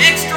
Next